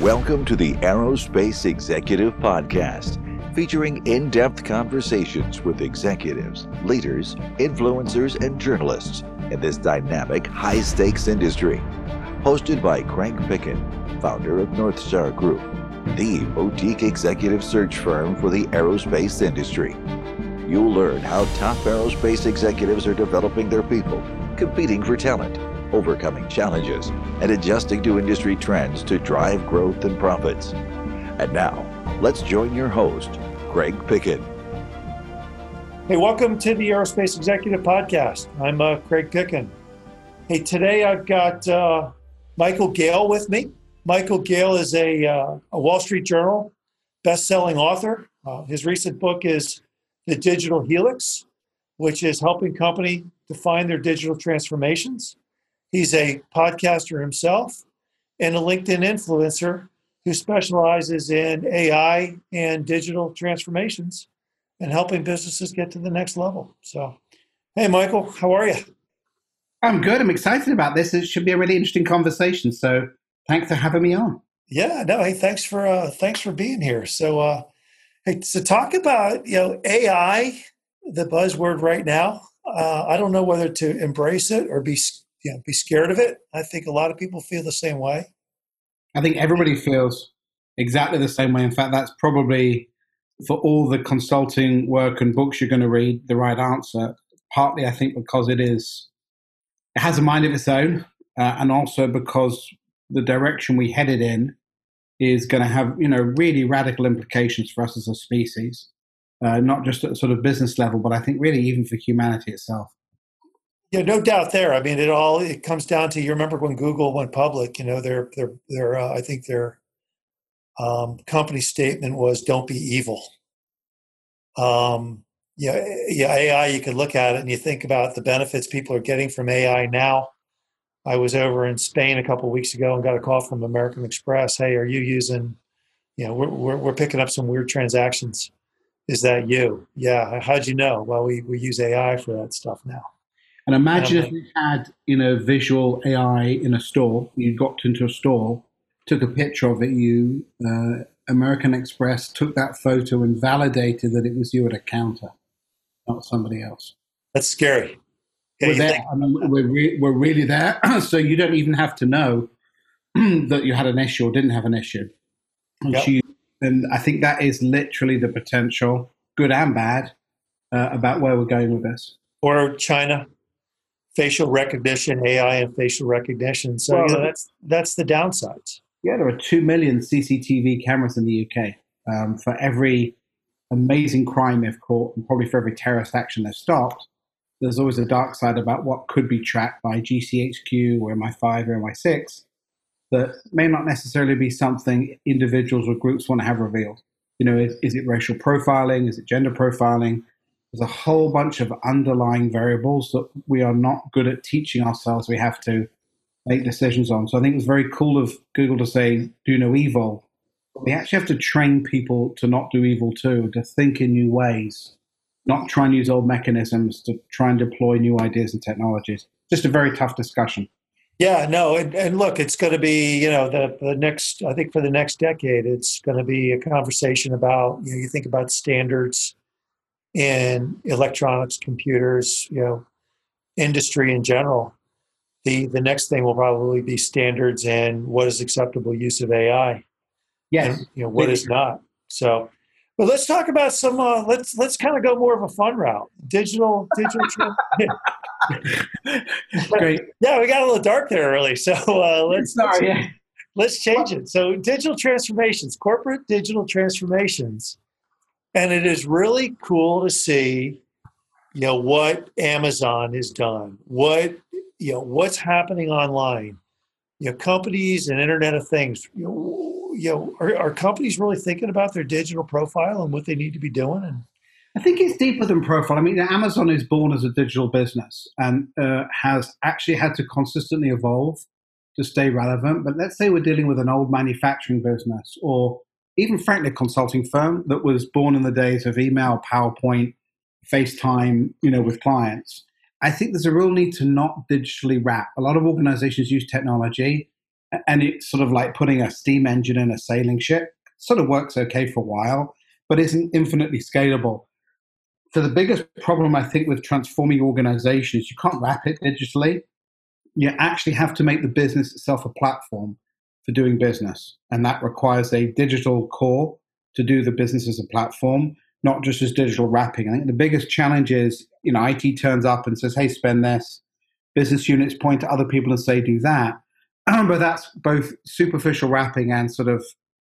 Welcome to the Aerospace Executive Podcast, featuring in depth conversations with executives, leaders, influencers, and journalists in this dynamic, high stakes industry. Hosted by Craig Picken, founder of Northstar Group, the boutique executive search firm for the aerospace industry. You'll learn how top aerospace executives are developing their people, competing for talent overcoming challenges, and adjusting to industry trends to drive growth and profits. And now, let's join your host, Craig Picken. Hey, welcome to the Aerospace Executive Podcast. I'm uh, Craig Picken. Hey, today I've got uh, Michael Gale with me. Michael Gale is a, uh, a Wall Street Journal best-selling author. Uh, his recent book is The Digital Helix, which is helping company define their digital transformations. He's a podcaster himself and a LinkedIn influencer who specializes in AI and digital transformations and helping businesses get to the next level. So, hey, Michael, how are you? I'm good. I'm excited about this. It should be a really interesting conversation. So, thanks for having me on. Yeah, no, hey, thanks for uh, thanks for being here. So, uh, hey, to talk about you know AI, the buzzword right now. Uh, I don't know whether to embrace it or be you know, be scared of it. I think a lot of people feel the same way. I think everybody feels exactly the same way. In fact, that's probably for all the consulting work and books you're going to read the right answer. Partly, I think, because it is it has a mind of its own, uh, and also because the direction we headed in is going to have you know really radical implications for us as a species, uh, not just at sort of business level, but I think really even for humanity itself. Yeah, no doubt there. I mean, it all it comes down to you remember when Google went public. You know, their their their uh, I think their um, company statement was "Don't be evil." Um, yeah, yeah, AI. You can look at it and you think about the benefits people are getting from AI now. I was over in Spain a couple of weeks ago and got a call from American Express. Hey, are you using? You know, we're we're, we're picking up some weird transactions. Is that you? Yeah. How'd you know? Well, we we use AI for that stuff now. And imagine if we had, you know, visual AI in a store. You got into a store, took a picture of it. You uh, American Express took that photo and validated that it was you at a counter, not somebody else. That's scary. Yeah, we're there. I mean, we're, re- we're really there. so you don't even have to know that you had an issue or didn't have an issue. And, yep. she, and I think that is literally the potential, good and bad, uh, about where we're going with this. Or China facial recognition, AI and facial recognition. So well, you know, that's that's the downsides. Yeah, there are two million CCTV cameras in the UK. Um, for every amazing crime they've caught, and probably for every terrorist action they've stopped, there's always a dark side about what could be tracked by GCHQ or MI5 or MI6 that may not necessarily be something individuals or groups want to have revealed. You know, is, is it racial profiling? Is it gender profiling? There's a whole bunch of underlying variables that we are not good at teaching ourselves. We have to make decisions on. So I think it's very cool of Google to say, do no evil. We actually have to train people to not do evil too, to think in new ways, not try and use old mechanisms to try and deploy new ideas and technologies. Just a very tough discussion. Yeah, no, and, and look, it's going to be, you know, the, the next, I think for the next decade, it's going to be a conversation about, you know, you think about standards, in electronics, computers, you know, industry in general. The the next thing will probably be standards and what is acceptable use of AI. Yes. And, you know, what is not. So but let's talk about some uh, let's let's kind of go more of a fun route. Digital digital Great. yeah, we got a little dark there early. So uh, let's Sorry, let's, yeah. let's change it. So digital transformations, corporate digital transformations and it is really cool to see you know what amazon has done what you know what's happening online you know companies and internet of things you know, you know are, are companies really thinking about their digital profile and what they need to be doing and I think it's deeper than profile. I mean, Amazon is born as a digital business and uh, has actually had to consistently evolve to stay relevant. But let's say we're dealing with an old manufacturing business or even frankly, a consulting firm that was born in the days of email, PowerPoint, FaceTime, you know, with clients. I think there's a real need to not digitally wrap. A lot of organizations use technology and it's sort of like putting a steam engine in a sailing ship. Sort of works okay for a while, but isn't infinitely scalable. So the biggest problem I think with transforming organizations, you can't wrap it digitally. You actually have to make the business itself a platform for doing business, and that requires a digital core to do the business as a platform, not just as digital wrapping. I think the biggest challenge is, you know, IT turns up and says, "Hey, spend this." Business units point to other people and say, "Do that." but that's both superficial wrapping and sort of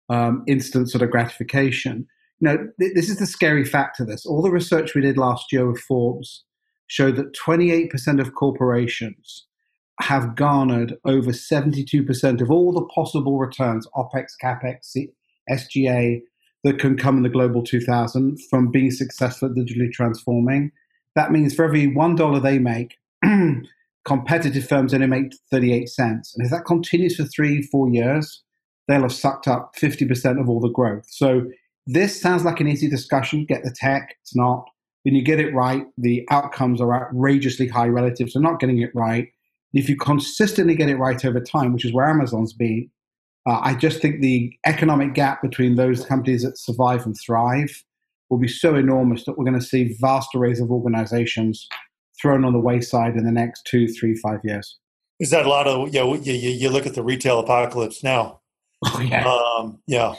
um, instant sort of gratification. You know, th- this is the scary fact of this. All the research we did last year with Forbes showed that 28% of corporations have garnered over 72% of all the possible returns, OPEX, CAPEX, SGA, that can come in the global 2000 from being successful at digitally transforming. That means for every $1 they make, competitive firms only make 38 cents. And if that continues for three, four years, they'll have sucked up 50% of all the growth. So this sounds like an easy discussion. Get the tech. It's not. When you get it right, the outcomes are outrageously high relative to not getting it right. If you consistently get it right over time, which is where Amazon's been, uh, I just think the economic gap between those companies that survive and thrive will be so enormous that we're going to see vast arrays of organizations thrown on the wayside in the next two, three, five years. Is that a lot of you know, you, you look at the retail apocalypse now? Oh, yeah. Um, yeah.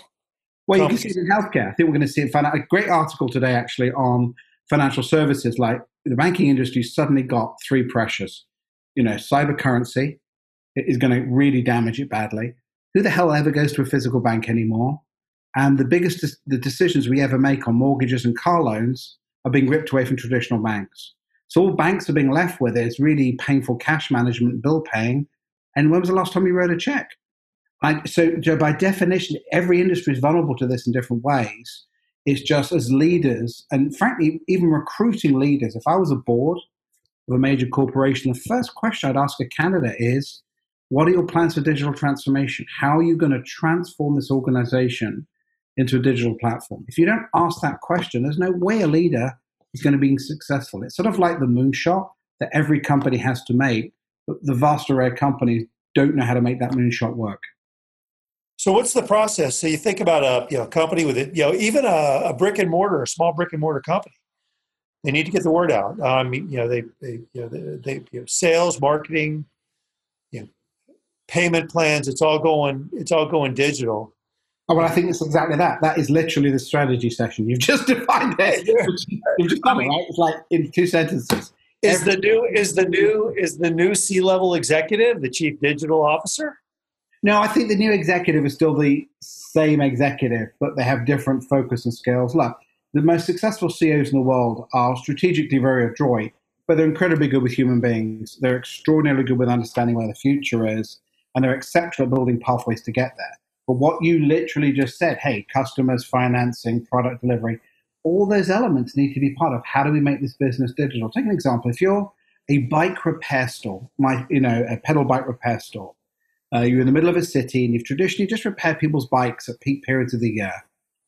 Well, you can see it in healthcare. I think we're going to see it. Find out a great article today actually on financial services. Like the banking industry suddenly got three pressures. You know, cyber currency is going to really damage it badly. Who the hell ever goes to a physical bank anymore? And the biggest the decisions we ever make on mortgages and car loans are being ripped away from traditional banks. So all banks are being left with is really painful cash management, bill paying. And when was the last time you wrote a check? I, so, by definition, every industry is vulnerable to this in different ways. It's just as leaders, and frankly, even recruiting leaders. If I was a board of a major corporation, the first question I'd ask a candidate is, "What are your plans for digital transformation? How are you going to transform this organization into a digital platform?" If you don't ask that question, there's no way a leader is going to be successful. It's sort of like the moonshot that every company has to make, but the vast array of companies don't know how to make that moonshot work. So what's the process? So you think about a you know company with it, you know even a, a brick and mortar, a small brick and mortar company. They need to get the word out. I um, mean, you know, they, they you know, they, they you know, sales, marketing, you know, payment plans. It's all going. It's all going digital. Oh, well, I think it's exactly that. That is literally the strategy session. You've just defined it. You've just done it, right? It's like in two sentences. Is Every- the new is the new is the new C level executive the chief digital officer? No, I think the new executive is still the same executive, but they have different focus and skills. Look, the most successful CEOs in the world are strategically very adroit, but they're incredibly good with human beings. They're extraordinarily good with understanding where the future is, and they're exceptional at building pathways to get there. But what you literally just said, hey, customers, financing, product delivery, all those elements need to be part of how do we make this business digital. Take an example. If you're a bike repair store, my, you know, a pedal bike repair store, uh, you're in the middle of a city and you've traditionally just repaired people's bikes at peak periods of the year.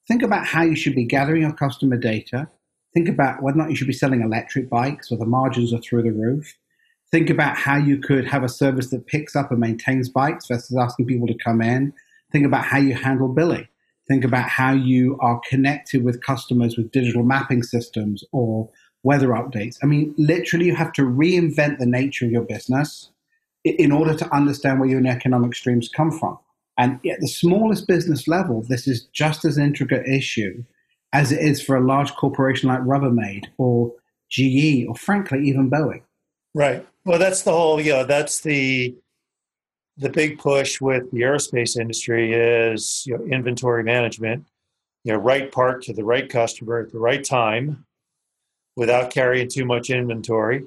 Think about how you should be gathering your customer data. Think about whether or not you should be selling electric bikes or the margins are through the roof. Think about how you could have a service that picks up and maintains bikes versus asking people to come in. Think about how you handle billing. Think about how you are connected with customers with digital mapping systems or weather updates. I mean, literally, you have to reinvent the nature of your business in order to understand where your economic streams come from. And at the smallest business level, this is just as intricate issue as it is for a large corporation like Rubbermaid or GE or frankly even Boeing. Right. Well, that's the whole. Yeah, that's the the big push with the aerospace industry is you know, inventory management. You know, right part to the right customer at the right time, without carrying too much inventory.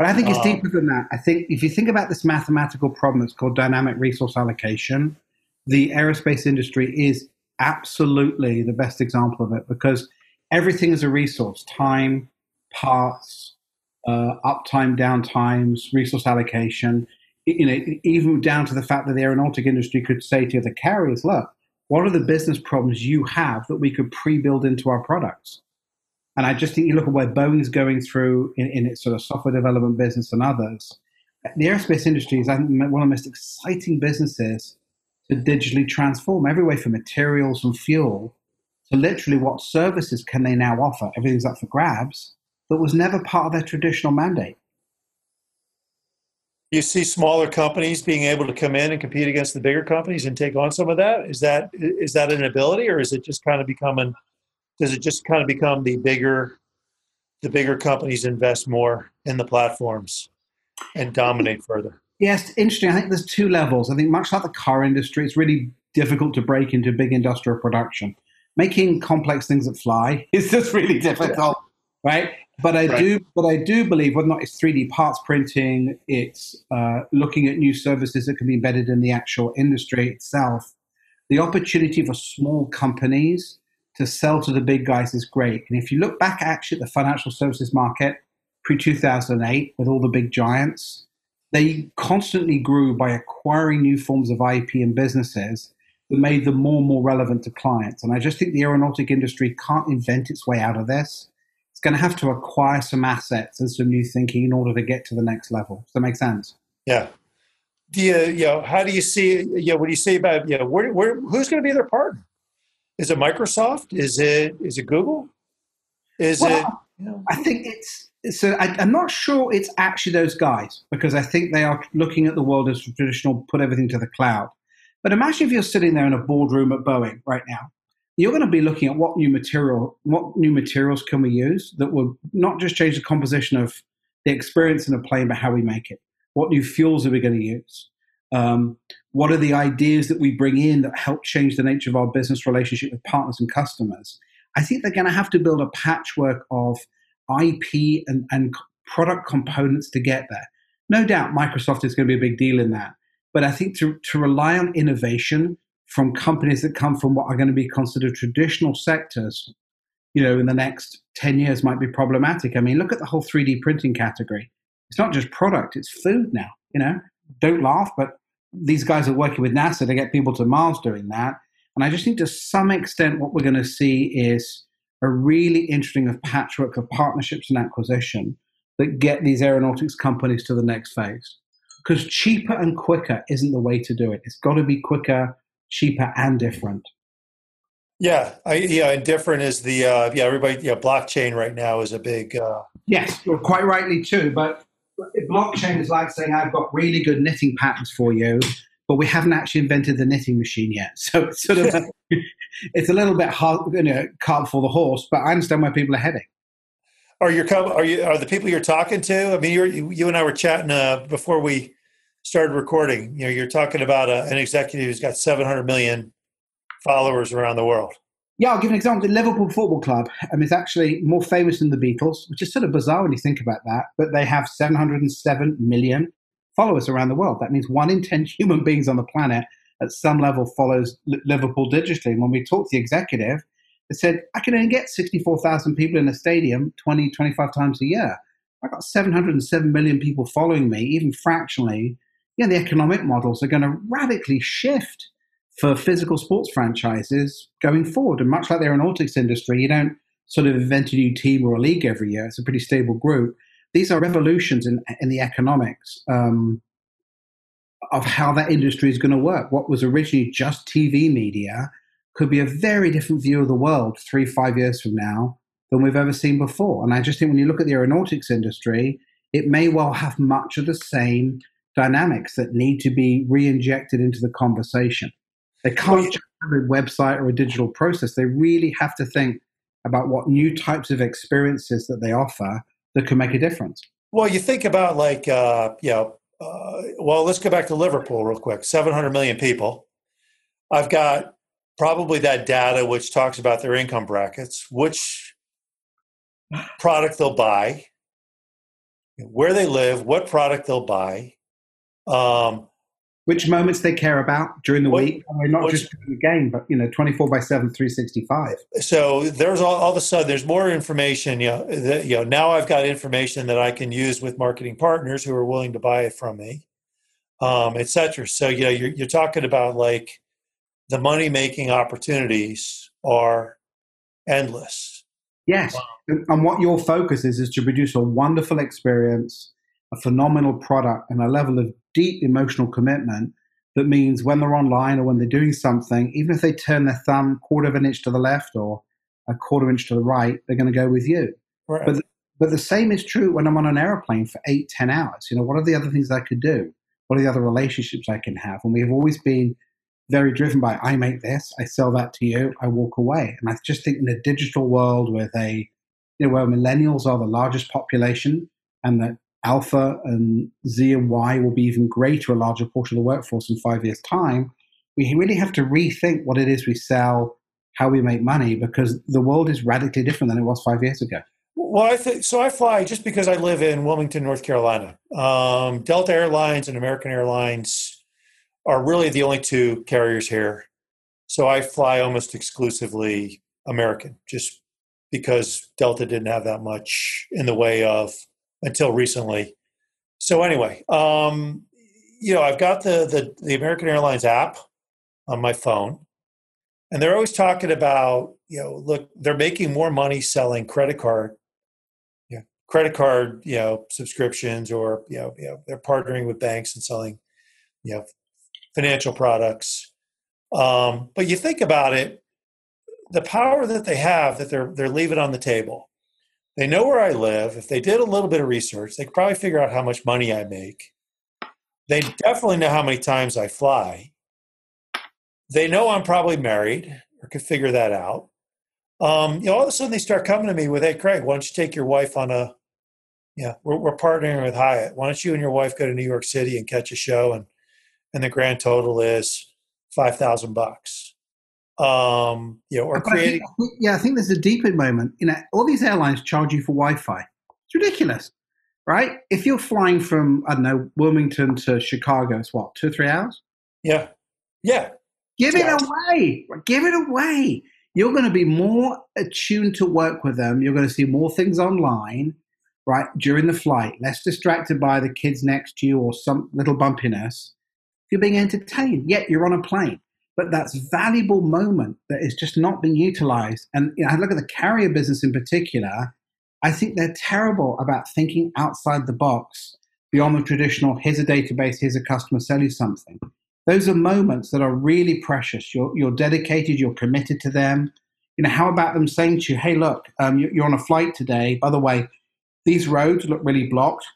But I think it's um, deeper than that. I think if you think about this mathematical problem it's called dynamic resource allocation, the aerospace industry is absolutely the best example of it because everything is a resource time, parts, uh, uptime, downtimes, resource allocation. You know, even down to the fact that the aeronautic industry could say to the carriers, look, what are the business problems you have that we could pre build into our products? And I just think you look at where Boeing's going through in, in, its sort of software development business and others. the aerospace industry is one of the most exciting businesses to digitally transform every way from materials and fuel to literally what services can they now offer. Everything's up for grabs that was never part of their traditional mandate. You see smaller companies being able to come in and compete against the bigger companies and take on some of that. Is that is that an ability, or is it just kind of becoming? Does it just kind of become the bigger, the bigger companies invest more in the platforms and dominate further? Yes, interesting. I think there's two levels. I think much like the car industry, it's really difficult to break into big industrial production. Making complex things that fly is just really difficult, yeah. right? But I right. do, but I do believe whether or not it's 3D parts printing, it's uh, looking at new services that can be embedded in the actual industry itself. The opportunity for small companies to sell to the big guys is great. And if you look back actually at the financial services market pre 2008 with all the big giants, they constantly grew by acquiring new forms of IP and businesses that made them more and more relevant to clients. And I just think the aeronautic industry can't invent its way out of this. It's going to have to acquire some assets and some new thinking in order to get to the next level. Does that make sense? Yeah. Do you, you know, how do you see, you know, what do you say about, you know, where, where, who's going to be their partner? Is it Microsoft? Is it, is it Google? Is well, it, you know, I think it's, so I, am not sure it's actually those guys because I think they are looking at the world as traditional, put everything to the cloud. But imagine if you're sitting there in a boardroom at Boeing right now. You're going to be looking at what new material, what new materials can we use that will not just change the composition of the experience in a plane, but how we make it. What new fuels are we going to use? Um, what are the ideas that we bring in that help change the nature of our business relationship with partners and customers? I think they're going to have to build a patchwork of IP and, and product components to get there. No doubt Microsoft is going to be a big deal in that. But I think to, to rely on innovation from companies that come from what are going to be considered traditional sectors, you know, in the next 10 years might be problematic. I mean, look at the whole 3D printing category. It's not just product, it's food now, you know. Don't laugh, but these guys are working with NASA to get people to Mars doing that. And I just think to some extent what we're going to see is a really interesting patchwork of partnerships and acquisition that get these aeronautics companies to the next phase. Because cheaper and quicker isn't the way to do it. It's got to be quicker, cheaper, and different. Yeah, I, yeah, and different is the uh, yeah everybody yeah blockchain right now is a big uh... yes, you're quite rightly too. But blockchain is like saying I've got really good knitting patterns for you, but we haven't actually invented the knitting machine yet. So it's sort of a, it's a little bit hard, you know, cart for the horse. But I understand where people are heading. Are you are you are the people you're talking to? I mean, you you and I were chatting uh, before we started recording. You know, you're talking about a, an executive who's got 700 million followers around the world. Yeah, I'll give an example. The Liverpool Football Club um, is actually more famous than the Beatles, which is sort of bizarre when you think about that. But they have 707 million followers around the world. That means one in 10 human beings on the planet at some level follows Liverpool digitally. And when we talked to the executive, they said, I can only get 64,000 people in a stadium 20, 25 times a year. I've got 707 million people following me, even fractionally. Yeah, the economic models are going to radically shift for physical sports franchises going forward. And much like the aeronautics industry, you don't sort of invent a new team or a league every year. It's a pretty stable group these are revolutions in, in the economics um, of how that industry is going to work. What was originally just TV media could be a very different view of the world three, five years from now than we've ever seen before. And I just think when you look at the aeronautics industry, it may well have much of the same dynamics that need to be re-injected into the conversation. They can't just have a website or a digital process. They really have to think about what new types of experiences that they offer that can make a difference. Well, you think about like, uh, you know, uh, well, let's go back to Liverpool real quick 700 million people. I've got probably that data which talks about their income brackets, which product they'll buy, where they live, what product they'll buy, um, which moments they care about during the what, week. I mean, not just during the game, but you know, twenty four by seven, three sixty five. So there's all, all, of a sudden there's more information. You know, that, you know, now I've got information that I can use with marketing partners who are willing to buy it from me, um, etc. So you know, you're, you're talking about like the money making opportunities are endless. Yes, and what your focus is is to produce a wonderful experience a phenomenal product and a level of deep emotional commitment that means when they're online or when they're doing something, even if they turn their thumb quarter of an inch to the left or a quarter inch to the right, they're going to go with you. Right. But but the same is true when I'm on an airplane for eight, ten hours. You know, what are the other things I could do? What are the other relationships I can have? And we've always been very driven by I make this, I sell that to you, I walk away. And I just think in a digital world with a you know where millennials are the largest population and that alpha and Z and Y will be even greater, a larger portion of the workforce in five years' time, we really have to rethink what it is we sell, how we make money, because the world is radically different than it was five years ago. Well, I think so. I fly just because I live in Wilmington, North Carolina. Um, Delta Airlines and American Airlines are really the only two carriers here. So I fly almost exclusively American, just because Delta didn't have that much in the way of until recently. So anyway, um, you know, I've got the, the the American Airlines app on my phone, and they're always talking about you know, look, they're making more money selling credit card, yeah, credit card, you know, subscriptions, or you know, you know, they're partnering with banks and selling, you know, financial products. Um, but you think about it, the power that they have that they're they're leaving on the table they know where I live. If they did a little bit of research, they could probably figure out how much money I make. They definitely know how many times I fly. They know I'm probably married or could figure that out. Um, you know, all of a sudden they start coming to me with, "Hey, Craig, why don't you take your wife on a, yeah, we're, we're partnering with Hyatt. Why don't you and your wife go to New York City and catch a show and and the grand total is five thousand bucks." Um, you know, or creating. I think, yeah, I think there's a deeper moment. You know, all these airlines charge you for Wi-Fi. It's ridiculous, right? If you're flying from I don't know Wilmington to Chicago, it's what two or three hours. Yeah, yeah. Give yeah. it away. Give it away. You're going to be more attuned to work with them. You're going to see more things online, right, during the flight. Less distracted by the kids next to you or some little bumpiness. You're being entertained. Yet you're on a plane but that's valuable moment that is just not being utilized. And you know, I look at the carrier business in particular. I think they're terrible about thinking outside the box beyond the traditional. Here's a database. Here's a customer. Sell you something. Those are moments that are really precious. You're you're dedicated. You're committed to them. You know, how about them saying to you, "Hey, look, um, you're on a flight today. By the way, these roads look really blocked.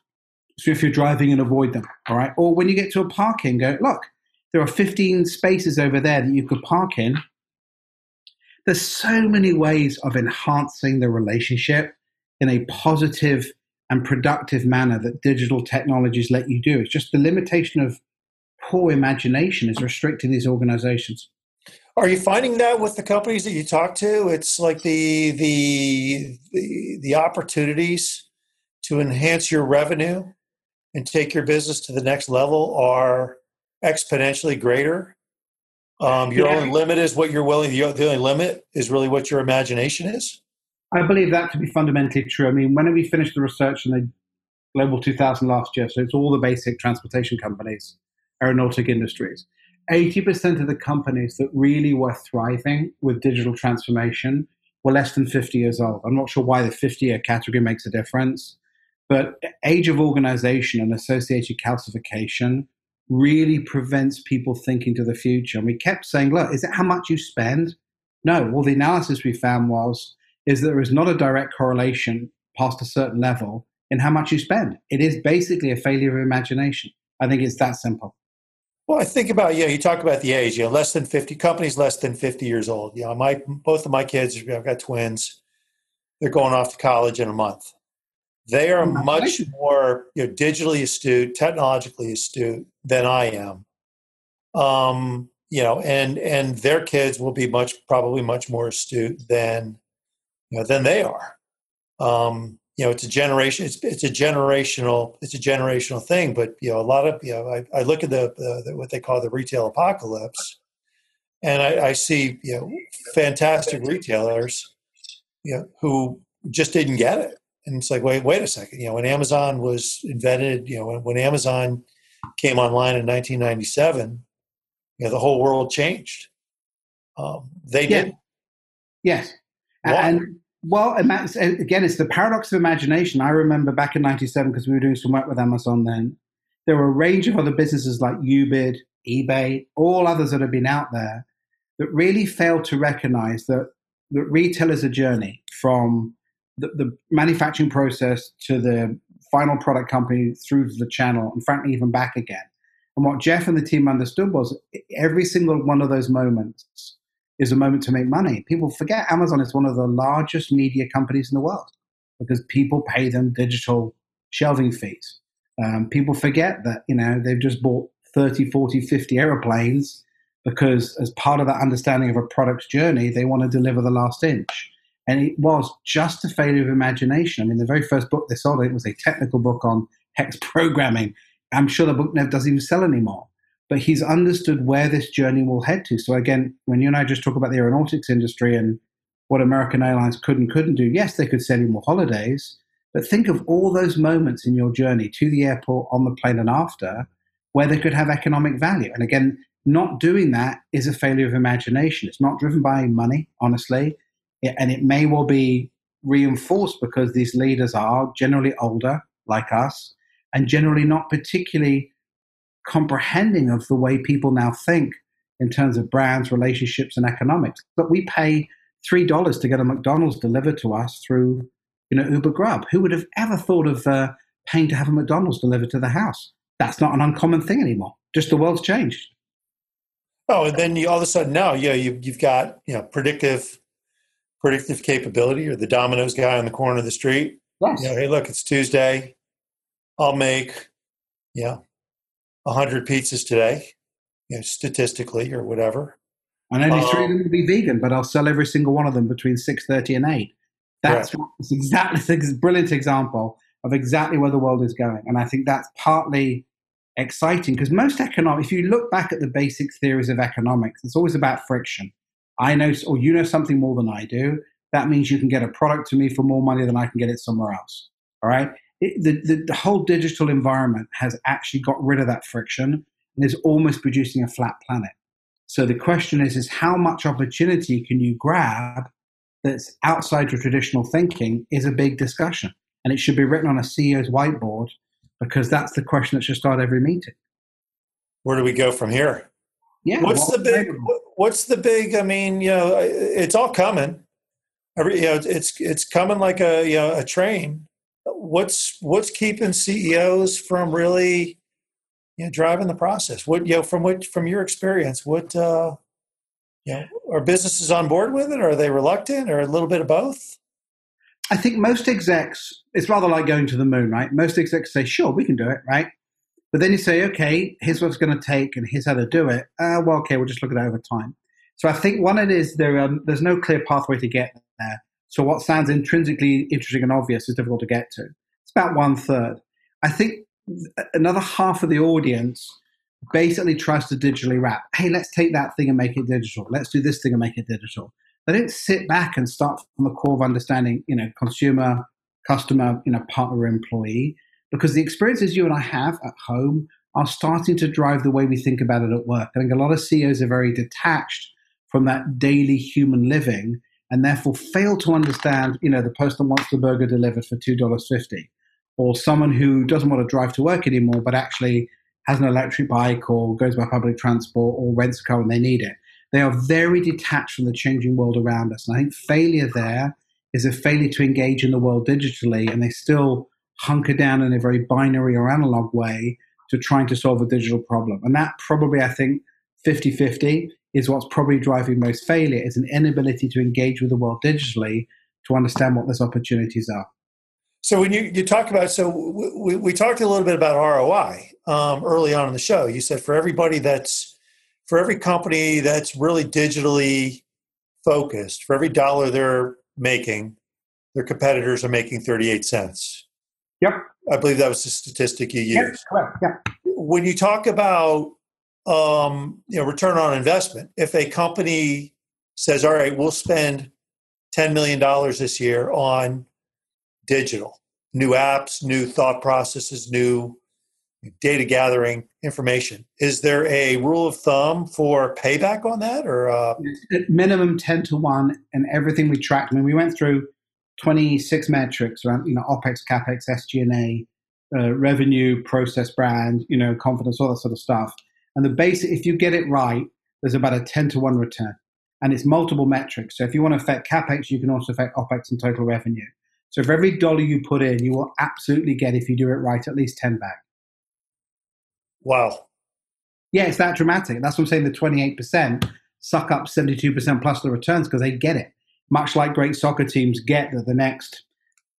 So if you're driving and avoid them, all right. Or when you get to a parking, go look there are 15 spaces over there that you could park in. There's so many ways of enhancing the relationship in a positive and productive manner that digital technologies let you do. It's just the limitation of poor imagination is restricting these organizations. Are you finding that with the companies that you talk to? It's like the the the, the opportunities to enhance your revenue and take your business to the next level are exponentially greater. Um, your yeah. only limit is what you're willing. The only limit is really what your imagination is. I believe that to be fundamentally true. I mean, when we finished the research in the Global 2000 last year, so it's all the basic transportation companies, aeronautic industries. 80% of the companies that really were thriving with digital transformation were less than 50 years old. I'm not sure why the 50 year category makes a difference, but age of organization and associated calcification really prevents people thinking to the future. And we kept saying, look, is it how much you spend? No. Well, the analysis we found was is there is not a direct correlation past a certain level in how much you spend. It is basically a failure of imagination. I think it's that simple. Well, I think about yeah. You talk about the age. You know, less than fifty companies, less than fifty years old. You know, my both of my kids. I've got twins. They're going off to college in a month. They are much more you know, digitally astute, technologically astute than I am. Um, you know, and and their kids will be much probably much more astute than you know than they are. Um, you know, it's a generation. It's it's a generational. It's a generational thing. But you know, a lot of you know, I, I look at the, the, the what they call the retail apocalypse, and I, I see you know fantastic retailers, you know, who just didn't get it and it's like, wait, wait a second. You know, when Amazon was invented, you know, when, when Amazon came online in 1997, you know, the whole world changed. Um, they yeah. did. Yes. Why? And Well, again, it's the paradox of imagination. I remember back in '97 because we were doing some work with Amazon then. There were a range of other businesses like Ubid, eBay, all others that have been out there that really failed to recognize that that retail is a journey from the, the manufacturing process to the final product company through to the channel, and frankly, even back again. And what Jeff and the team understood was every single one of those moments is a moment to make money. People forget Amazon is one of the largest media companies in the world because people pay them digital shelving fees. Um, people forget that, you know, they've just bought 30, 40, 50 aeroplanes because as part of that understanding of a product's journey, they want to deliver the last inch. And it was just a failure of imagination. I mean, the very first book they sold, it was a technical book on hex programming. I'm sure the book never doesn't even sell anymore. But he's understood where this journey will head to. So again, when you and I just talk about the aeronautics industry and what American Airlines could and couldn't do, yes, they could sell you more holidays, but think of all those moments in your journey to the airport, on the plane, and after where they could have economic value. And again, not doing that is a failure of imagination. It's not driven by money, honestly and it may well be reinforced because these leaders are generally older, like us, and generally not particularly comprehending of the way people now think in terms of brands, relationships, and economics. But we pay three dollars to get a McDonald's delivered to us through, you know, Uber Grub. Who would have ever thought of uh, paying to have a McDonald's delivered to the house? That's not an uncommon thing anymore. Just the world's changed. Oh, and then you, all of a sudden now, yeah, you, you've got you know predictive predictive capability or the Domino's guy on the corner of the street. Yes. You know, hey, look, it's Tuesday. I'll make, yeah, a hundred pizzas today, you know, statistically or whatever. And only um, three of them will be vegan, but I'll sell every single one of them between six thirty and eight. That's right. exactly a brilliant example of exactly where the world is going, and I think that's partly exciting because most economic. If you look back at the basic theories of economics, it's always about friction. I know, or you know something more than I do. That means you can get a product to me for more money than I can get it somewhere else. All right. It, the, the, the whole digital environment has actually got rid of that friction and is almost producing a flat planet. So the question is, is how much opportunity can you grab that's outside your traditional thinking is a big discussion. And it should be written on a CEO's whiteboard because that's the question that should start every meeting. Where do we go from here? Yeah. What's the big? What's the big? I mean, you know, it's all coming. Every, you know, it's it's coming like a you know a train. What's what's keeping CEOs from really, you know, driving the process? What you know from what from your experience? What uh, you know, are businesses on board with it? Or are they reluctant, or a little bit of both? I think most execs, it's rather like going to the moon, right? Most execs say, "Sure, we can do it," right? But then you say, okay, here's what it's going to take, and here's how to do it. Uh, well, okay, we'll just look at it over time. So I think one it is there. Um, there's no clear pathway to get there. So what sounds intrinsically interesting and obvious is difficult to get to. It's about one third. I think another half of the audience basically tries to digitally wrap. Hey, let's take that thing and make it digital. Let's do this thing and make it digital. They don't sit back and start from the core of understanding, you know, consumer, customer, you know, partner, employee because the experiences you and I have at home are starting to drive the way we think about it at work. I think a lot of CEOs are very detached from that daily human living and therefore fail to understand, you know, the person wants the burger delivered for $2.50 or someone who doesn't want to drive to work anymore but actually has an electric bike or goes by public transport or rents a car when they need it. They are very detached from the changing world around us. And I think failure there is a failure to engage in the world digitally and they still hunker down in a very binary or analog way to trying to solve a digital problem. And that probably, I think, 50 50 is what's probably driving most failure is an inability to engage with the world digitally to understand what those opportunities are. So when you, you talk about, so we, we talked a little bit about ROI um, early on in the show. You said for everybody that's, for every company that's really digitally focused, for every dollar they're making, their competitors are making 38 cents. Yep. I believe that was the statistic you used. Yep, correct. Yeah. When you talk about um, you know return on investment, if a company says, "All right, we'll spend ten million dollars this year on digital, new apps, new thought processes, new data gathering information," is there a rule of thumb for payback on that, or uh... at minimum ten to one, and everything we tracked? I mean, we went through 26 metrics around, you know, OPEX, CAPEX, SG&A, uh, revenue, process brand, you know, confidence, all that sort of stuff. And the basic, if you get it right, there's about a 10 to 1 return. And it's multiple metrics. So if you want to affect CAPEX, you can also affect OPEX and total revenue. So for every dollar you put in, you will absolutely get, if you do it right, at least 10 back. Wow. Yeah, it's that dramatic. That's what I'm saying. The 28% suck up 72% plus the returns because they get it. Much like great soccer teams get that the next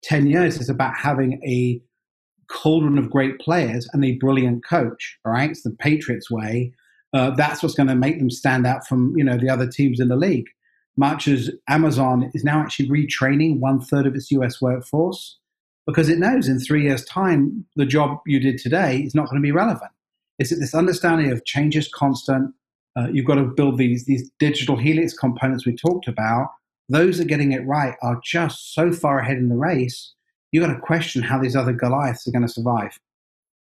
10 years is about having a cauldron of great players and a brilliant coach. Right, it's the Patriots way. Uh, that's what's going to make them stand out from you know the other teams in the league. Much as Amazon is now actually retraining one third of its US workforce because it knows in three years' time the job you did today is not going to be relevant. It's this understanding of change is constant. Uh, you've got to build these these digital helix components we talked about. Those that are getting it right are just so far ahead in the race you got to question how these other Goliaths are going to survive.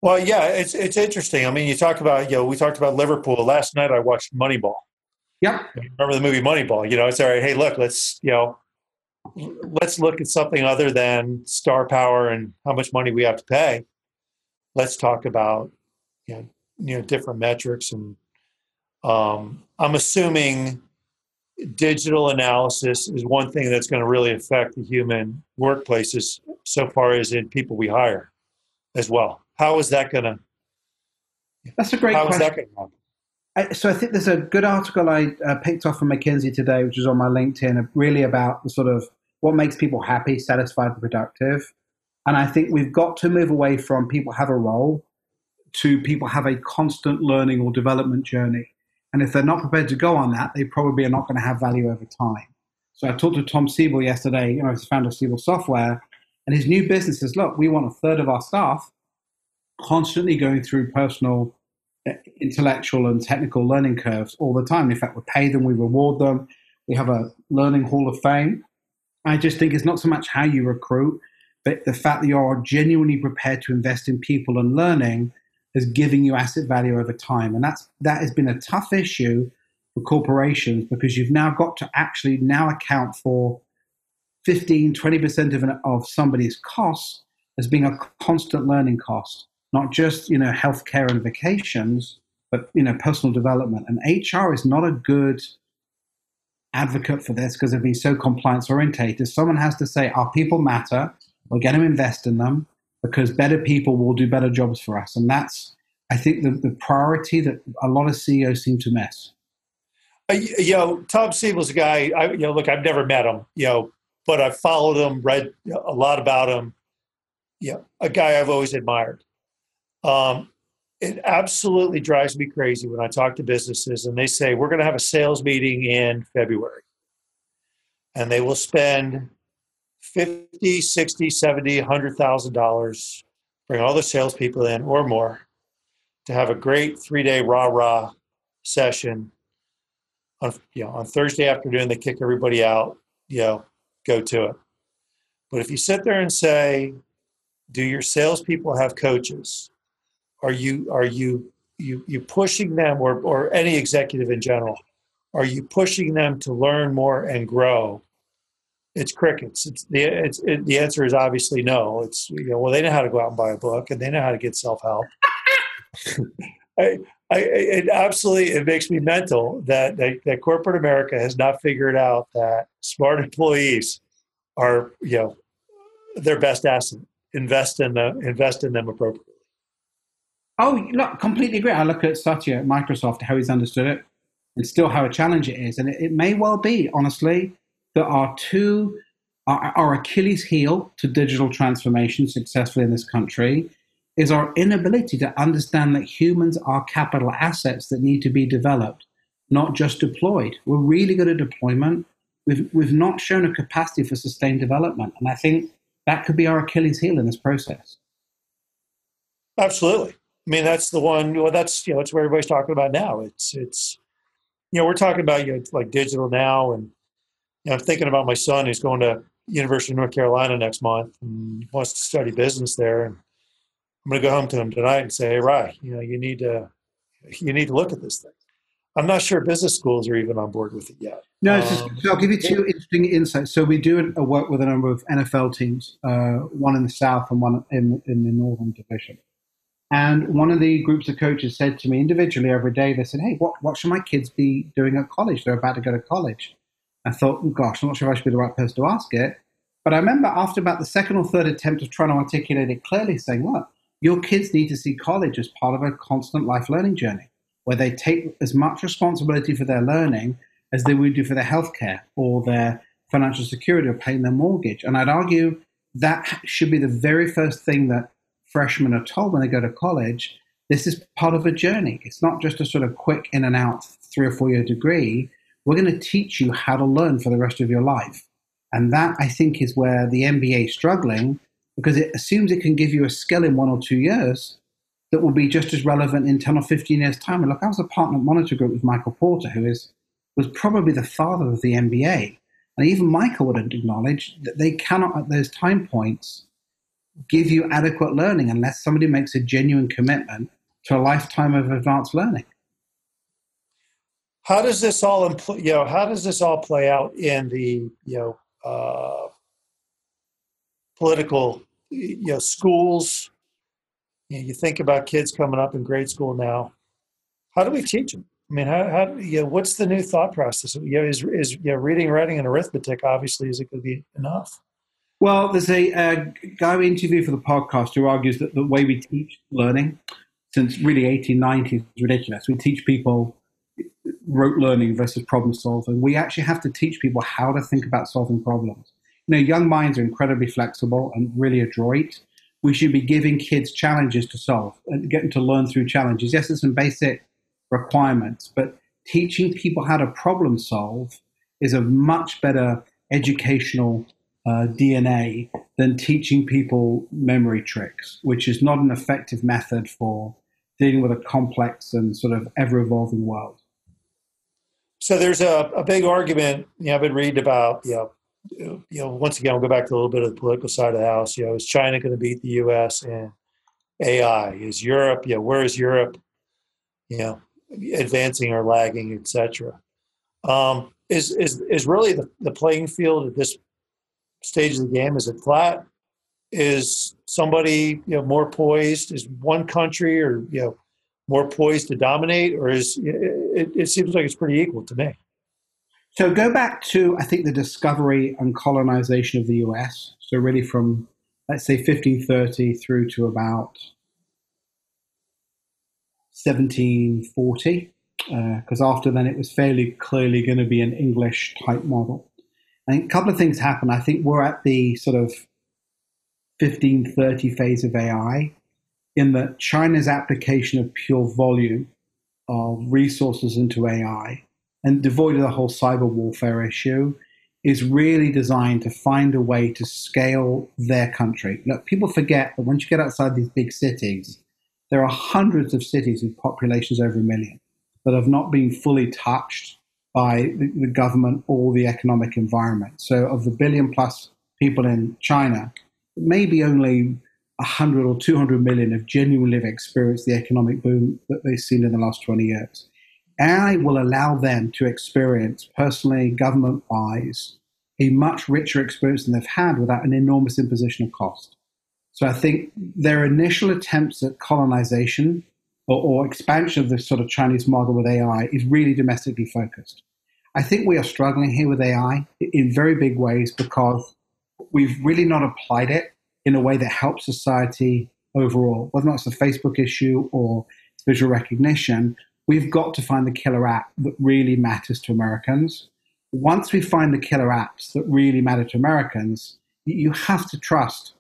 Well, yeah, it's it's interesting. I mean, you talk about you know we talked about Liverpool last night. I watched Moneyball. Yep. Remember the movie Moneyball? You know, it's all right. Hey, look, let's you know, let's look at something other than star power and how much money we have to pay. Let's talk about you know, you know different metrics and um, I'm assuming digital analysis is one thing that's going to really affect the human workplaces so far as in people we hire as well. How is that going to? That's a great how question. Is that going to I, so I think there's a good article I uh, picked off from McKinsey today, which is on my LinkedIn, really about the sort of what makes people happy, satisfied, and productive. And I think we've got to move away from people have a role to people have a constant learning or development journey. And if they're not prepared to go on that, they probably are not going to have value over time. So I talked to Tom Siebel yesterday, you know, he's the founder of Siebel Software, and his new business is look, we want a third of our staff constantly going through personal, eh, intellectual, and technical learning curves all the time. In fact, we pay them, we reward them, we have a learning hall of fame. I just think it's not so much how you recruit, but the fact that you're genuinely prepared to invest in people and learning is giving you asset value over time. And that's that has been a tough issue for corporations because you've now got to actually now account for 15, 20% of, an, of somebody's costs as being a constant learning cost, not just, you know, healthcare and vacations, but, you know, personal development. And HR is not a good advocate for this because they've been so compliance orientated. Someone has to say, our people matter. We're going to invest in them because better people will do better jobs for us. And that's, I think, the, the priority that a lot of CEOs seem to miss. Uh, you know, Tom Siebel's a guy. I, you know, look, I've never met him. You know, but I've followed him, read a lot about him. You know, a guy I've always admired. Um, it absolutely drives me crazy when I talk to businesses and they say we're going to have a sales meeting in February, and they will spend 50, 60, 70, 100,000 dollars, bring all the salespeople in or more to have a great three day rah rah session. On, you know, on Thursday afternoon, they kick everybody out, you know, go to it. But if you sit there and say, do your salespeople have coaches? Are you, are you, you, you pushing them or, or any executive in general? Are you pushing them to learn more and grow? It's crickets. It's the it's it, the answer is obviously no. It's you know well they know how to go out and buy a book and they know how to get self help. I, I it absolutely it makes me mental that, that that corporate America has not figured out that smart employees are you know their best asset. Invest in them. Invest in them appropriately. Oh, look, completely agree. I look at Satya at Microsoft, how he's understood it, and still how a challenge it is, and it, it may well be, honestly, there are two our, our Achilles heel to digital transformation successfully in this country is our inability to understand that humans are capital assets that need to be developed, not just deployed. We're really good at deployment. We've, we've not shown a capacity for sustained development. And I think that could be our Achilles heel in this process. Absolutely. I mean, that's the one, well, that's, you know, it's what everybody's talking about now. It's, it's, you know, we're talking about, you know, like digital now and I'm thinking about my son who's going to University of North Carolina next month and wants to study business there. And I'm going to go home to him tonight and say, "Hey, Rye, you know, you need to you need to look at this thing." I'm not sure business schools are even on board with it yet. No, um, just, so I'll give you two interesting insights. So we do a work with a number of NFL teams, uh, one in the South and one in, in the Northern Division. And one of the groups of coaches said to me individually every day, they said, Hey, what, what should my kids be doing at college? They're about to go to college. I thought, oh, gosh, I'm not sure if I should be the right person to ask it. But I remember after about the second or third attempt of trying to articulate it clearly, saying, Look, your kids need to see college as part of a constant life learning journey where they take as much responsibility for their learning as they would do for their healthcare or their financial security or paying their mortgage. And I'd argue that should be the very first thing that freshmen are told when they go to college, this is part of a journey. It's not just a sort of quick in and out three or four year degree. We're going to teach you how to learn for the rest of your life. And that, I think, is where the MBA is struggling because it assumes it can give you a skill in one or two years that will be just as relevant in 10 or 15 years' time. And look, I was a partner at Monitor Group with Michael Porter, who is, was probably the father of the MBA. And even Michael wouldn't acknowledge that they cannot, at those time points, give you adequate learning unless somebody makes a genuine commitment to a lifetime of advanced learning. How does this all impl- you know how does this all play out in the you know uh, political you know schools you, know, you think about kids coming up in grade school now how do we teach them I mean, how, how you know, what's the new thought process? You know, is is you know, reading, writing, and arithmetic obviously is it going to be enough? Well, there's a, guy we interviewed for the podcast who argues that the way we teach learning since really 1890 is ridiculous. We teach people rote learning versus problem solving. We actually have to teach people how to think about solving problems. You know, young minds are incredibly flexible and really adroit. We should be giving kids challenges to solve and getting to learn through challenges. Yes, there's some basic requirements, but teaching people how to problem solve is a much better educational uh, DNA than teaching people memory tricks, which is not an effective method for dealing with a complex and sort of ever evolving world. So there's a, a big argument. You know, I've been reading about. You know, you know, once again, I'll go back to a little bit of the political side of the house. You know, is China going to beat the U.S. in AI? Is Europe? You know, where is Europe? You know, advancing or lagging, etc. Um, is is is really the, the playing field at this stage of the game? Is it flat? Is somebody you know more poised? Is one country or you know more poised to dominate, or is it, it seems like it's pretty equal to me? So go back to I think the discovery and colonization of the U.S. So really from let's say 1530 through to about 1740, because uh, after then it was fairly clearly going to be an English type model. Think a couple of things happen. I think we're at the sort of 1530 phase of AI in that China's application of pure volume of resources into AI and devoid of the whole cyber warfare issue is really designed to find a way to scale their country. Look, people forget that once you get outside these big cities, there are hundreds of cities with populations over a million that have not been fully touched by the, the government or the economic environment. So, of the billion plus people in China, maybe only 100 or 200 million have genuinely experienced the economic boom that they've seen in the last 20 years. AI will allow them to experience, personally, government wise, a much richer experience than they've had without an enormous imposition of cost. So I think their initial attempts at colonization or, or expansion of this sort of Chinese model with AI is really domestically focused. I think we are struggling here with AI in very big ways because we've really not applied it in a way that helps society overall. Whether or not it's a Facebook issue or visual recognition, we've got to find the killer app that really matters to Americans. Once we find the killer apps that really matter to Americans, you have to trust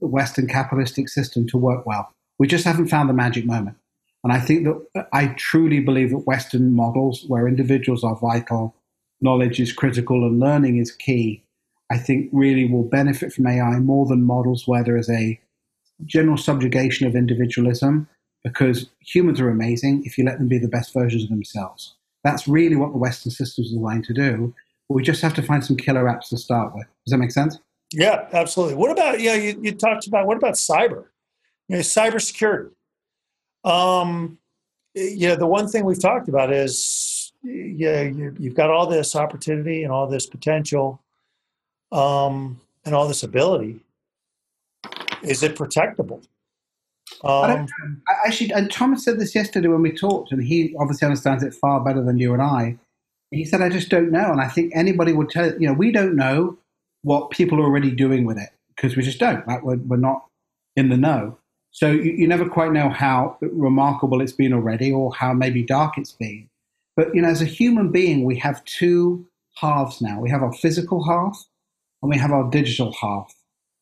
the Western capitalistic system to work well. We just haven't found the magic moment. And I think that uh, I truly believe that Western models, where individuals are vital, knowledge is critical, and learning is key, I think really will benefit from AI more than models where there is a general subjugation of individualism, because humans are amazing if you let them be the best versions of themselves. That's really what the Western system is designed to do. But we just have to find some killer apps to start with. Does that make sense? Yeah, absolutely. What about, yeah, you, you talked about, what about cyber? You know, cybersecurity um, you know, the one thing we've talked about is yeah, you, you've got all this opportunity and all this potential, um, and all this ability. Is it protectable? Um, I actually, and Thomas said this yesterday when we talked, and he obviously understands it far better than you and I. He said, "I just don't know," and I think anybody would tell you know we don't know what people are already doing with it because we just don't. Like we're, we're not in the know. So you, you, never quite know how remarkable it's been already or how maybe dark it's been. But you know, as a human being, we have two halves now. We have our physical half and we have our digital half.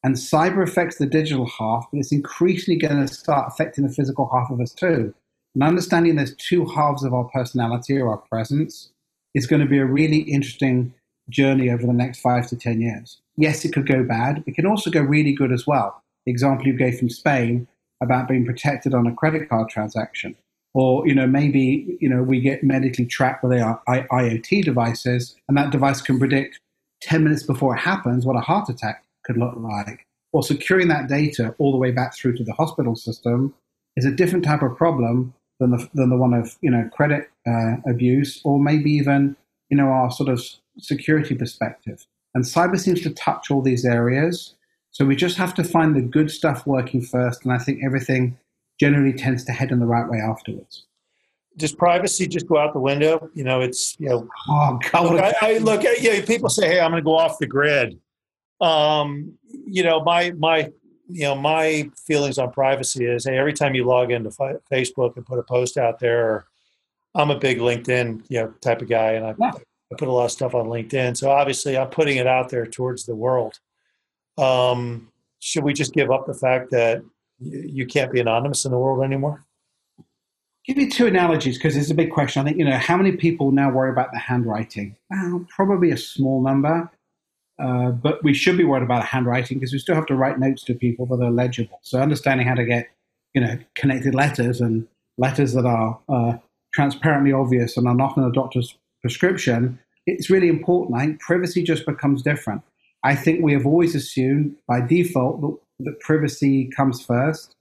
And cyber affects the digital half, but it's increasingly going to start affecting the physical half of us too. And understanding there's two halves of our personality or our presence is going to be a really interesting journey over the next five to 10 years. Yes, it could go bad. It can also go really good as well. The example you gave from Spain about being protected on a credit card transaction. Or, you know, maybe, you know, we get medically tracked with our IoT devices and that device can predict 10 minutes before it happens what a heart attack could look like. Or securing that data all the way back through to the hospital system is a different type of problem than the, than the one of, you know, credit uh, abuse or maybe even, you know, our sort of security perspective. And cyber seems to touch all these areas. So we just have to find the good stuff working first. And I think everything generally tends to head in the right way afterwards. Does privacy just go out the window? You know, it's, you know, oh, God, look, I, I look at, you know, people say, hey, I'm going to go off the grid. Um, you know, my, my, you know, my feelings on privacy is, hey, every time you log into Facebook and put a post out there, I'm a big LinkedIn, you know, type of guy, and I, yeah. I put a lot of stuff on LinkedIn. So obviously, I'm putting it out there towards the world. Um, should we just give up the fact that you can't be anonymous in the world anymore? Give you two analogies because it's a big question. I think you know how many people now worry about the handwriting. Well, probably a small number, uh, but we should be worried about handwriting because we still have to write notes to people that are legible. So understanding how to get you know connected letters and letters that are uh, transparently obvious and are not in a doctor's prescription, it's really important. I think privacy just becomes different. I think we have always assumed by default that, that privacy comes first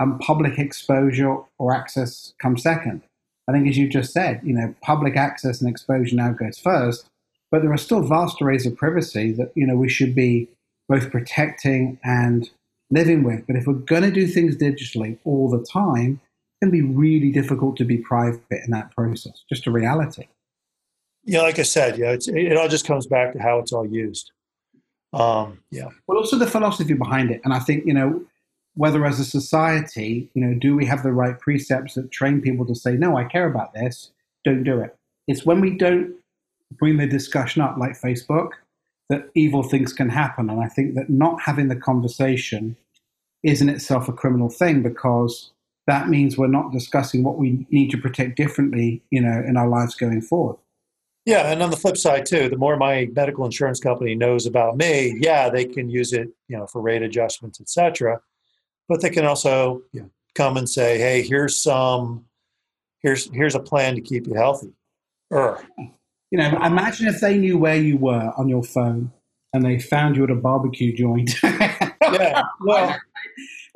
and public exposure or access comes second. I think, as you just said, you know, public access and exposure now goes first, but there are still vast arrays of privacy that you know we should be both protecting and living with. But if we're going to do things digitally all the time, it's going to be really difficult to be private in that process. Just a reality yeah, like I said, yeah, it all just comes back to how it's all used. Um, yeah. But also the philosophy behind it. And I think, you know, whether as a society, you know, do we have the right precepts that train people to say, no, I care about this, don't do it. It's when we don't bring the discussion up, like Facebook, that evil things can happen. And I think that not having the conversation is in itself a criminal thing because that means we're not discussing what we need to protect differently, you know, in our lives going forward. Yeah, and on the flip side too, the more my medical insurance company knows about me, yeah, they can use it, you know, for rate adjustments, etc. But they can also know, come and say, "Hey, here's some, here's here's a plan to keep you healthy." Or, you know, imagine if they knew where you were on your phone and they found you at a barbecue joint. yeah, well.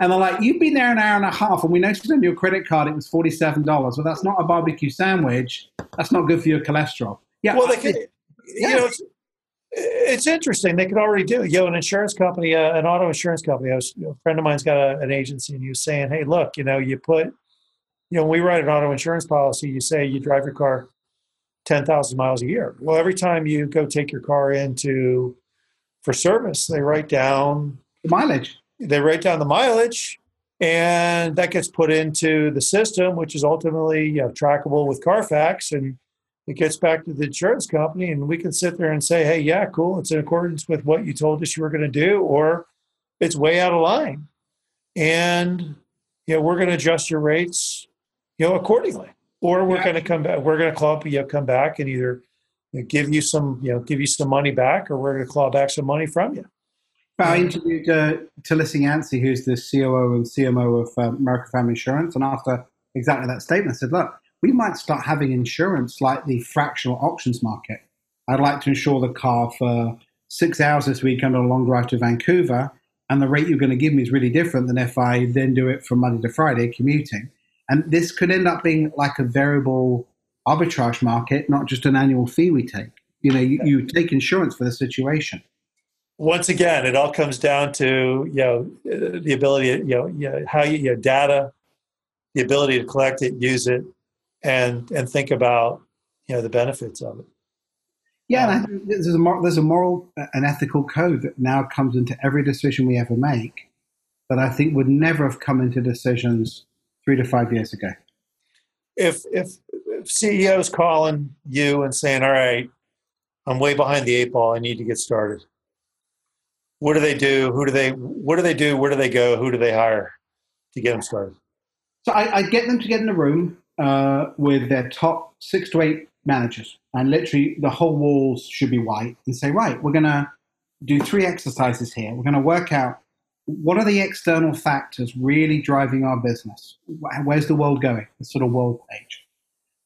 And they're like, you've been there an hour and a half, and we noticed on your credit card it was $47. Well, that's not a barbecue sandwich. That's not good for your cholesterol. Yeah. Well, they yeah. you know, it's, interesting. They could already do. You know, an insurance company, uh, an auto insurance company, I was, you know, a friend of mine's got a, an agency and he was saying, hey, look, you know, you put, you know, when we write an auto insurance policy, you say you drive your car 10,000 miles a year. Well, every time you go take your car into for service, they write down the mileage. They write down the mileage and that gets put into the system, which is ultimately you know, trackable with Carfax. And it gets back to the insurance company and we can sit there and say hey yeah cool it's in accordance with what you told us you were going to do or it's way out of line. And you know we're going to adjust your rates you know accordingly. Or we're yeah. going to come back we're going to claw up you know, come back and either give you some you know give you some money back or we're going to claw back some money from you. I interviewed uh, Telisha Yancy, who's the COO and CMO of uh, American Family Insurance, and after exactly that statement, I said, "Look, we might start having insurance like the fractional options market. I'd like to insure the car for six hours this week on a long drive to Vancouver, and the rate you're going to give me is really different than if I then do it from Monday to Friday commuting. And this could end up being like a variable arbitrage market, not just an annual fee we take. You know, you, you take insurance for the situation. Once again, it all comes down to you know the ability, you know, you know how you, you know, data, the ability to collect it, use it, and and think about you know the benefits of it. Yeah, and I um, think there's a, mor- there's a moral uh, and ethical code that now comes into every decision we ever make that I think would never have come into decisions three to five years ago. If if, if CEOs calling you and saying, "All right, I'm way behind the eight ball. I need to get started," what do they do? Who do they? What do they do? Where do they go? Who do they hire to get them started? So I, I get them to get in the room uh, with their top six to eight managers, and literally the whole walls should be white, and say, right, we're going to do three exercises here. We're going to work out what are the external factors really driving our business? Where's the world going? The sort of world page.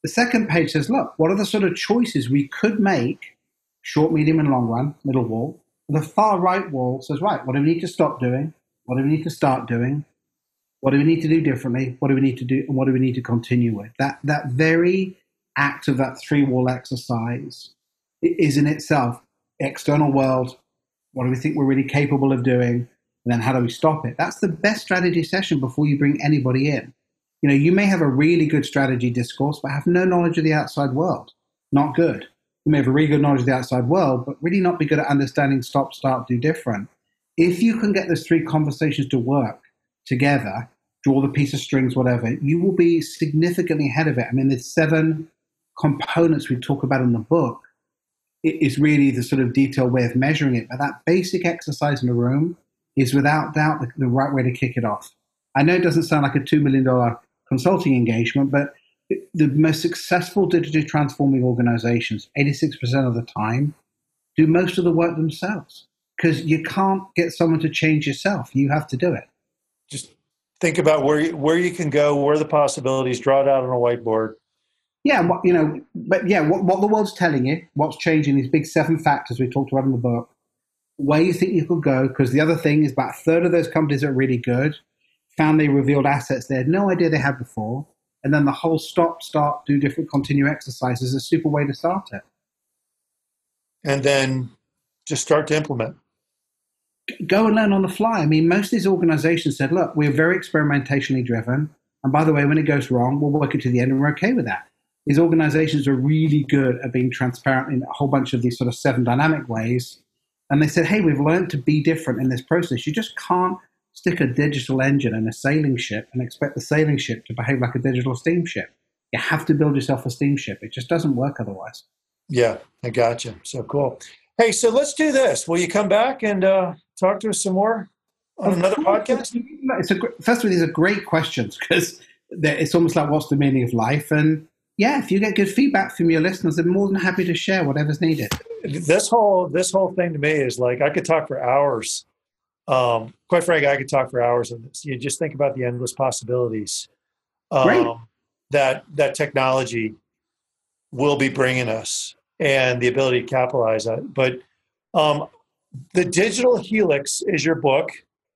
The second page says, look, what are the sort of choices we could make, short, medium, and long run, middle wall. The far right wall says, right, what do we need to stop doing? What do we need to start doing? What do we need to do differently? What do we need to do? And what do we need to continue with? That, that very act of that three wall exercise is in itself external world. What do we think we're really capable of doing? And then how do we stop it? That's the best strategy session before you bring anybody in. You know, you may have a really good strategy discourse, but have no knowledge of the outside world. Not good. You may have a really good knowledge of the outside world, but really not be good at understanding stop, start, do different. If you can get those three conversations to work together, draw the piece of strings, whatever, you will be significantly ahead of it. I mean, there's seven components we talk about in the book. It is really the sort of detailed way of measuring it. But that basic exercise in the room is without doubt the, the right way to kick it off. I know it doesn't sound like a $2 million consulting engagement, but the most successful digitally transforming organizations, 86% of the time, do most of the work themselves because you can't get someone to change yourself. You have to do it. Just think about where you, where you can go, where the possibilities, draw it out on a whiteboard. Yeah, you know, but yeah, what, what the world's telling you, what's changing, these big seven factors we talked about in the book, where you think you could go, because the other thing is about a third of those companies that are really good found they revealed assets they had no idea they had before. And then the whole stop, start, do different, continue exercise is a super way to start it. And then just start to implement. Go and learn on the fly. I mean, most of these organizations said, look, we're very experimentationally driven. And by the way, when it goes wrong, we'll work it to the end and we're okay with that. These organizations are really good at being transparent in a whole bunch of these sort of seven dynamic ways and they said, hey, we've learned to be different in this process. You just can't stick a digital engine in a sailing ship and expect the sailing ship to behave like a digital steamship. You have to build yourself a steamship. It just doesn't work otherwise. Yeah, I got you. So cool. Hey, so let's do this. Will you come back and uh, talk to us some more on another podcast? It's a, first of all, these are great questions because it's almost like what's the meaning of life? And yeah, if you get good feedback from your listeners, they're more than happy to share whatever's needed this whole this whole thing to me is like I could talk for hours. Um, quite frankly, I could talk for hours on this. You just think about the endless possibilities um, that that technology will be bringing us and the ability to capitalize on it. But um, the digital helix is your book,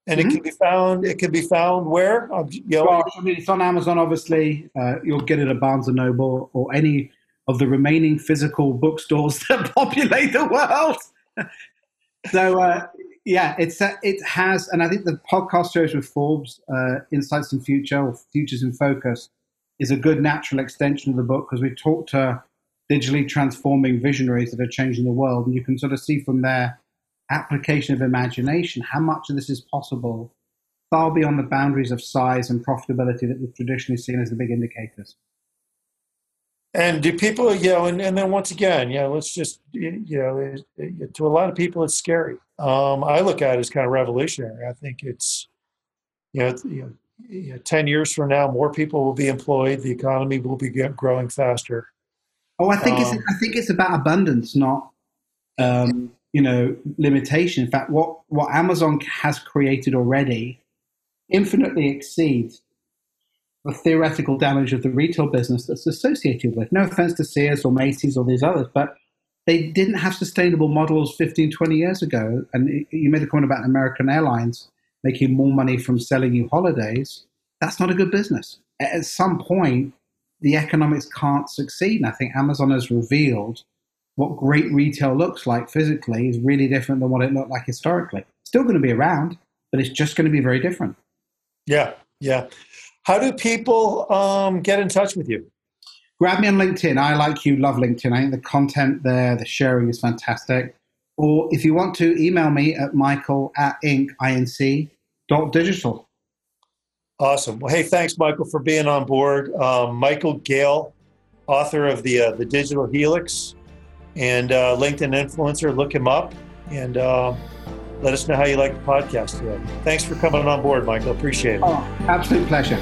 and mm-hmm. it can be found. It can be found where you know. Well, I mean, it's on Amazon. Obviously, uh, you'll get it at Barnes and Noble or any of the remaining physical bookstores that populate the world. so uh, yeah, it's uh, it has, and I think the podcast shows with Forbes, uh, Insights in Future or Futures in Focus, is a good natural extension of the book because we talk to digitally transforming visionaries that are changing the world, and you can sort of see from their application of imagination how much of this is possible far beyond the boundaries of size and profitability that we've traditionally seen as the big indicators. And do people, you know, and, and then once again, you know, let's just, you know, it, it, to a lot of people, it's scary. Um, I look at it as kind of revolutionary. I think it's, you know, you know, 10 years from now, more people will be employed. The economy will be growing faster. Oh, I think um, it's, I think it's about abundance, not, um, you know, limitation. In fact, what, what Amazon has created already infinitely exceeds the theoretical damage of the retail business that's associated with. No offense to Sears or Macy's or these others, but they didn't have sustainable models 15, 20 years ago. And you made a comment about American Airlines making more money from selling you holidays. That's not a good business. At some point, the economics can't succeed. And I think Amazon has revealed what great retail looks like physically is really different than what it looked like historically. Still going to be around, but it's just going to be very different. Yeah, yeah. How do people um, get in touch with you? Grab me on LinkedIn. I like you, love LinkedIn. I think the content there, the sharing is fantastic. Or if you want to, email me at michael at inc, I-N-C, dot digital. Awesome. Well, hey, thanks, Michael, for being on board. Um, Michael Gale, author of the uh, the Digital Helix and uh, LinkedIn influencer. Look him up and uh, let us know how you like the podcast today. Thanks for coming on board, Michael. Appreciate it. Oh, absolute pleasure.